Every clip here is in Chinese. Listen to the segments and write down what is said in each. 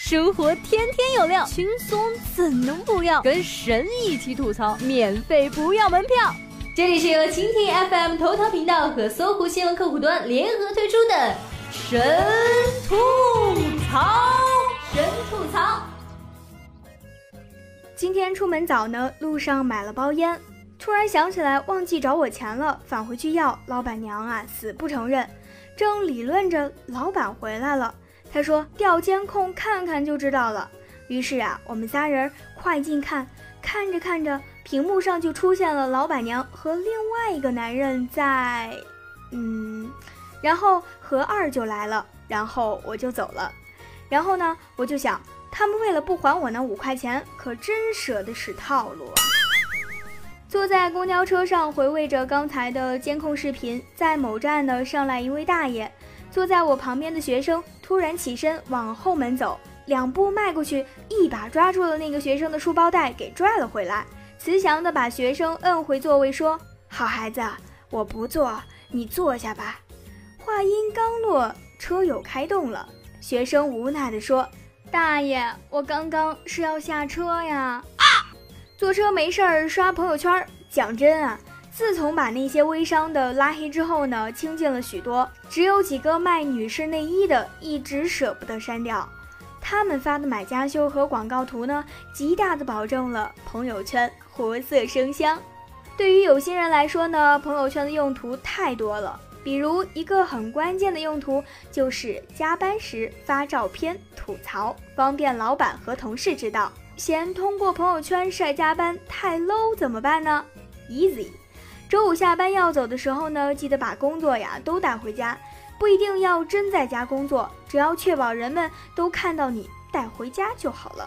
生活天天有料，轻松怎能不要？跟神一起吐槽，免费不要门票。这里是由蜻蜓 FM 头条频道和搜狐新闻客户端联合推出的神吐槽，神吐槽。今天出门早呢，路上买了包烟，突然想起来忘记找我钱了，返回去要，老板娘啊死不承认。正理论着，老板回来了。他说：“调监控看看就知道了。”于是啊，我们仨人快进看，看着看着，屏幕上就出现了老板娘和另外一个男人在，嗯，然后何二就来了，然后我就走了。然后呢，我就想，他们为了不还我那五块钱，可真舍得使套路啊！坐在公交车上，回味着刚才的监控视频，在某站呢，上来一位大爷。坐在我旁边的学生突然起身往后门走，两步迈过去，一把抓住了那个学生的书包带，给拽了回来，慈祥的把学生摁回座位，说：“好孩子，我不坐，你坐下吧。”话音刚落，车又开动了。学生无奈地说：“大爷，我刚刚是要下车呀。”！坐车没事儿刷朋友圈，讲真啊。自从把那些微商的拉黑之后呢，清静了许多。只有几个卖女士内衣的，一直舍不得删掉。他们发的买家秀和广告图呢，极大的保证了朋友圈活色生香。对于有心人来说呢，朋友圈的用途太多了。比如一个很关键的用途，就是加班时发照片吐槽，方便老板和同事知道。嫌通过朋友圈晒加班太 low 怎么办呢？Easy。周五下班要走的时候呢，记得把工作呀都带回家，不一定要真在家工作，只要确保人们都看到你带回家就好了。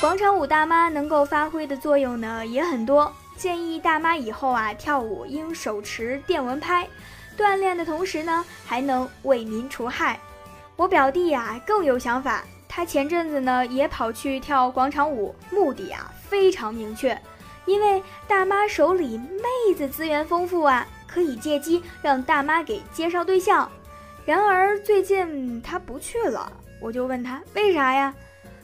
广场舞大妈能够发挥的作用呢也很多，建议大妈以后啊跳舞应手持电蚊拍，锻炼的同时呢还能为民除害。我表弟呀更有想法，他前阵子呢也跑去跳广场舞，目的啊非常明确。因为大妈手里妹子资源丰富啊，可以借机让大妈给介绍对象。然而最近他不去了，我就问他为啥呀？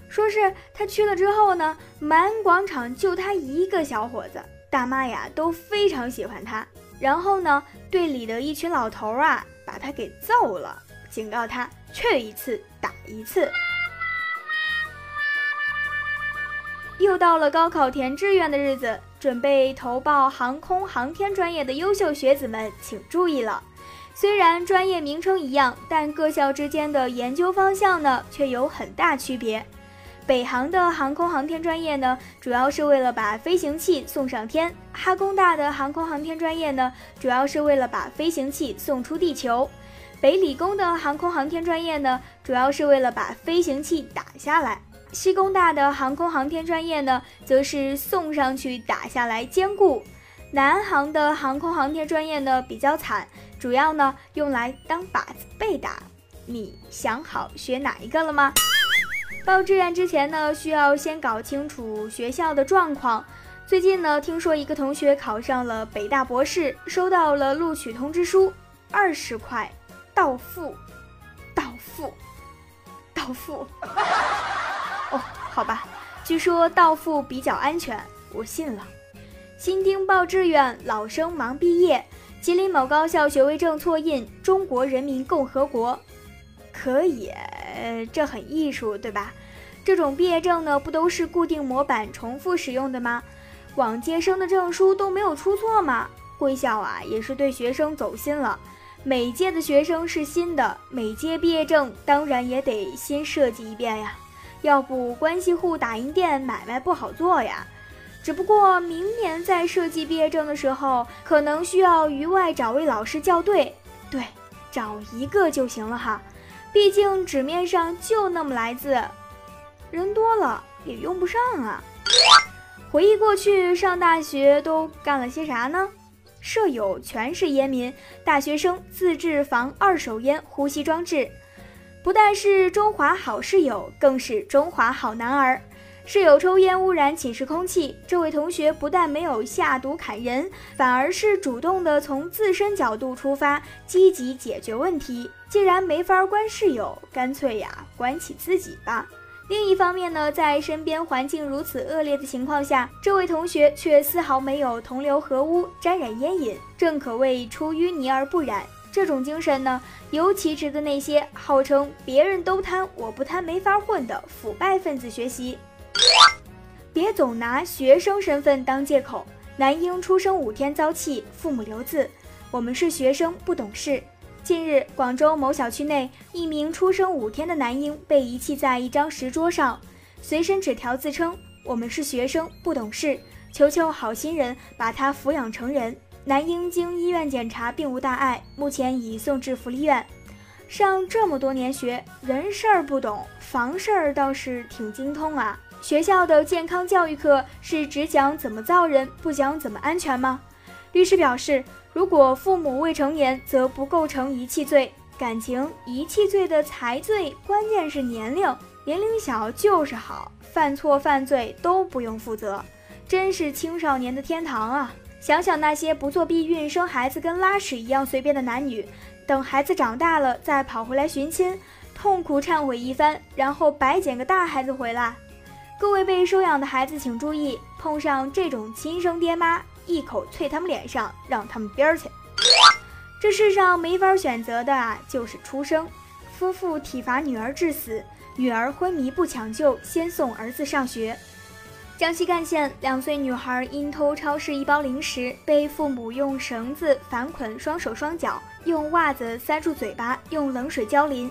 说是他去了之后呢，满广场就他一个小伙子，大妈呀都非常喜欢他。然后呢，队里的一群老头啊把他给揍了，警告他去一次打一次。又到了高考填志愿的日子，准备投报航空航天专业的优秀学子们，请注意了。虽然专业名称一样，但各校之间的研究方向呢却有很大区别。北航的航空航天专业呢，主要是为了把飞行器送上天；哈工大的航空航天专业呢，主要是为了把飞行器送出地球；北理工的航空航天专业呢，主要是为了把飞行器打下来。西工大的航空航天专业呢，则是送上去打下来兼顾；南航的航空航天专业呢比较惨，主要呢用来当靶子被打。你想好学哪一个了吗？报志愿之前呢，需要先搞清楚学校的状况。最近呢，听说一个同学考上了北大博士，收到了录取通知书，二十块到付，到付，到付。好吧，据说到付比较安全，我信了。新丁报志愿，老生忙毕业。吉林某高校学位证错印“中国人民共和国”，可以，呃这很艺术，对吧？这种毕业证呢，不都是固定模板重复使用的吗？往届生的证书都没有出错吗？贵校啊，也是对学生走心了。每届的学生是新的，每届毕业证当然也得新设计一遍呀。要不关系户打印店买卖不好做呀。只不过明年在设计毕业证的时候，可能需要余外找位老师校对。对，找一个就行了哈，毕竟纸面上就那么来字，人多了也用不上啊。回忆过去上大学都干了些啥呢？舍友全是烟民，大学生自制防二手烟呼吸装置。不但是中华好室友，更是中华好男儿。室友抽烟污染寝室空气，这位同学不但没有下毒砍人，反而是主动的从自身角度出发，积极解决问题。既然没法关室友，干脆呀关起自己吧。另一方面呢，在身边环境如此恶劣的情况下，这位同学却丝毫没有同流合污、沾染烟瘾，正可谓出淤泥而不染。这种精神呢，尤其值得那些号称别人都贪我不贪没法混的腐败分子学习。别总拿学生身份当借口。男婴出生五天遭弃，父母留字：“我们是学生，不懂事。”近日，广州某小区内，一名出生五天的男婴被遗弃在一张石桌上，随身纸条自称：“我们是学生，不懂事，求求好心人把他抚养成人。”男婴经医院检查并无大碍，目前已送至福利院。上这么多年学，人事儿不懂，房事儿倒是挺精通啊。学校的健康教育课是只讲怎么造人，不讲怎么安全吗？律师表示。如果父母未成年，则不构成遗弃罪。感情遗弃罪的才罪，关键是年龄，年龄小就是好，犯错犯罪都不用负责，真是青少年的天堂啊！想想那些不做避孕、生孩子跟拉屎一样随便的男女，等孩子长大了再跑回来寻亲，痛苦忏悔一番，然后白捡个大孩子回来。各位被收养的孩子请注意，碰上这种亲生爹妈。一口啐他们脸上，让他们边儿去。这世上没法选择的啊，就是出生。夫妇体罚女儿致死，女儿昏迷不抢救，先送儿子上学。江西赣县两岁女孩因偷超市一包零食，被父母用绳子反捆双手双脚，用袜子塞住嘴巴，用冷水浇淋。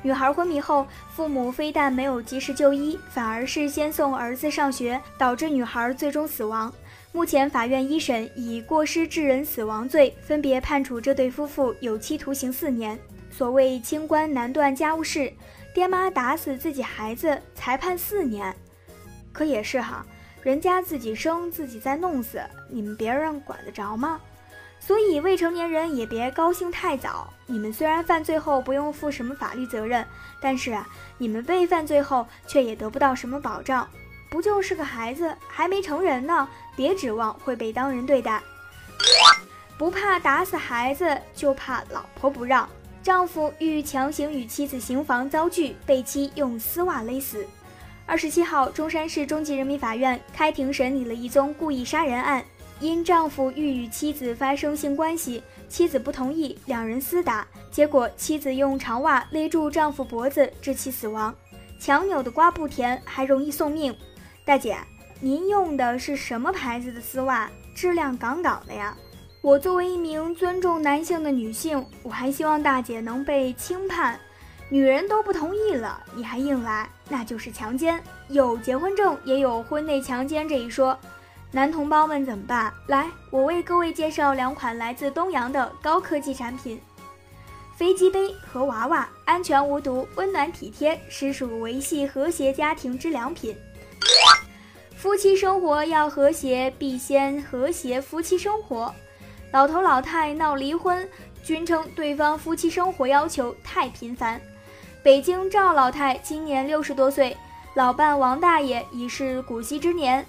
女孩昏迷后，父母非但没有及时就医，反而是先送儿子上学，导致女孩最终死亡。目前，法院一审以过失致人死亡罪，分别判处这对夫妇有期徒刑四年。所谓清官难断家务事，爹妈打死自己孩子才判四年，可也是哈，人家自己生自己再弄死，你们别人管得着吗？所以未成年人也别高兴太早。你们虽然犯罪后不用负什么法律责任，但是啊，你们被犯罪后却也得不到什么保障。不就是个孩子，还没成人呢，别指望会被当人对待。不怕打死孩子，就怕老婆不让。丈夫欲强行与妻子行房遭拒，被妻用丝袜勒死。二十七号，中山市中级人民法院开庭审理了一宗故意杀人案。因丈夫欲与妻子发生性关系，妻子不同意，两人厮打，结果妻子用长袜勒住丈夫脖子，致其死亡。强扭的瓜不甜，还容易送命。大姐，您用的是什么牌子的丝袜？质量杠杠的呀！我作为一名尊重男性的女性，我还希望大姐能被轻判。女人都不同意了，你还硬来，那就是强奸。有结婚证，也有婚内强奸这一说。男同胞们怎么办？来，我为各位介绍两款来自东洋的高科技产品：飞机杯和娃娃，安全无毒，温暖体贴，实属维系和谐家庭之良品。夫妻生活要和谐，必先和谐夫妻生活。老头老太闹离婚，均称对方夫妻生活要求太频繁。北京赵老太今年六十多岁，老伴王大爷已是古稀之年。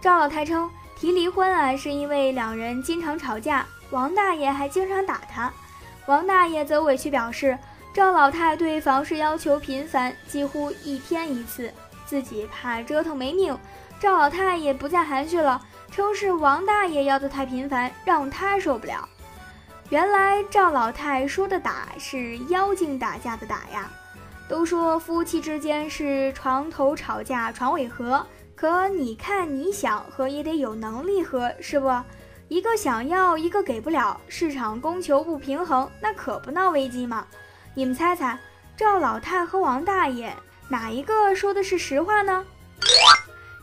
赵老太称提离婚啊，是因为两人经常吵架，王大爷还经常打他。王大爷则委屈表示，赵老太对房事要求频繁，几乎一天一次，自己怕折腾没命。赵老太也不再含蓄了，称是王大爷要的太频繁，让他受不了。原来赵老太说的打是妖精打架的打呀。都说夫妻之间是床头吵架床尾和，可你看你想和也得有能力和，是不？一个想要，一个给不了，市场供求不平衡，那可不闹危机吗？你们猜猜，赵老太和王大爷哪一个说的是实话呢？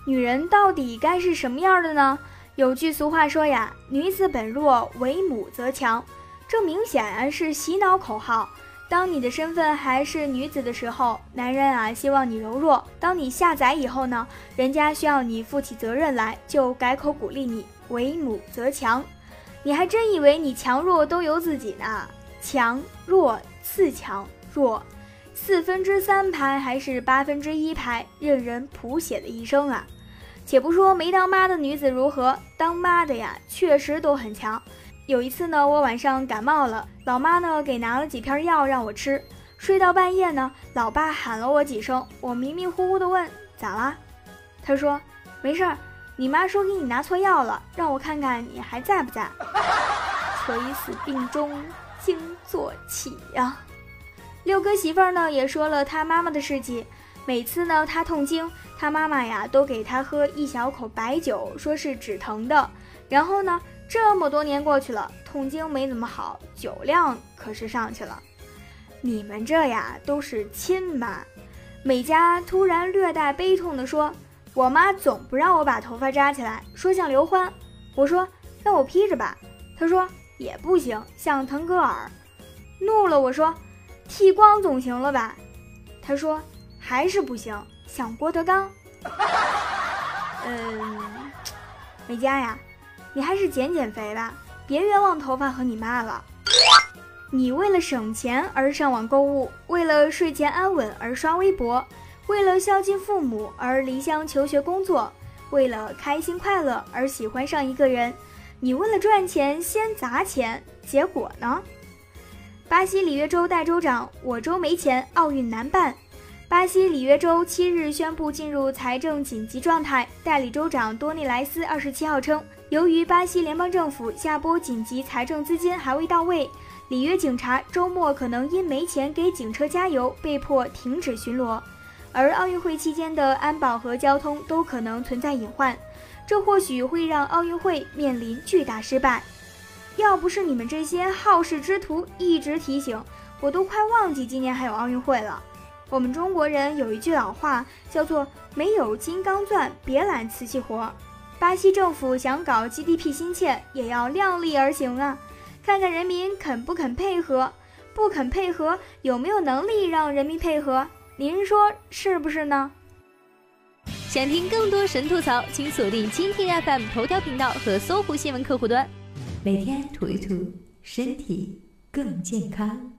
女人到底该是什么样的呢？有句俗话说呀：“女子本弱，为母则强。”这明显是洗脑口号。当你的身份还是女子的时候，男人啊希望你柔弱；当你下载以后呢，人家需要你负起责任来，就改口鼓励你“为母则强”。你还真以为你强弱都由自己呢？强弱次强弱，四分之三排还是八分之一排，任人谱写的一生啊！且不说没当妈的女子如何，当妈的呀，确实都很强。有一次呢，我晚上感冒了，老妈呢给拿了几片药让我吃。睡到半夜呢，老爸喊了我几声，我迷迷糊糊的问咋啦？他说没事儿，你妈说给你拿错药了，让我看看你还在不在。垂死病中惊坐起呀。六哥媳妇儿呢也说了他妈妈的事迹，每次呢他痛经，他妈妈呀都给他喝一小口白酒，说是止疼的。然后呢，这么多年过去了，痛经没怎么好，酒量可是上去了。你们这呀都是亲妈。美嘉突然略带悲痛地说：“我妈总不让我把头发扎起来，说像刘欢。”我说：“那我披着吧。”她说：“也不行，像腾格尔。”怒了，我说：“剃光总行了吧？”她说：“还是不行，像郭德纲。”嗯，美嘉呀，你还是减减肥吧，别冤枉头发和你妈了。你为了省钱而上网购物，为了睡前安稳而刷微博，为了孝敬父母而离乡求学工作，为了开心快乐而喜欢上一个人，你为了赚钱先砸钱，结果呢？巴西里约州代州长，我州没钱，奥运难办。巴西里约州七日宣布进入财政紧急状态，代理州长多内莱斯二十七号称，由于巴西联邦政府下拨紧急财政资金还未到位。里约警察周末可能因没钱给警车加油，被迫停止巡逻，而奥运会期间的安保和交通都可能存在隐患，这或许会让奥运会面临巨大失败。要不是你们这些好事之徒一直提醒，我都快忘记今年还有奥运会了。我们中国人有一句老话，叫做“没有金刚钻，别揽瓷器活”。巴西政府想搞 GDP 心切，也要量力而行啊。看看人民肯不肯配合，不肯配合有没有能力让人民配合？您说是不是呢？想听更多神吐槽，请锁定蜻蜓 FM 头条频道和搜狐新闻客户端，每天吐一吐，身体更健康。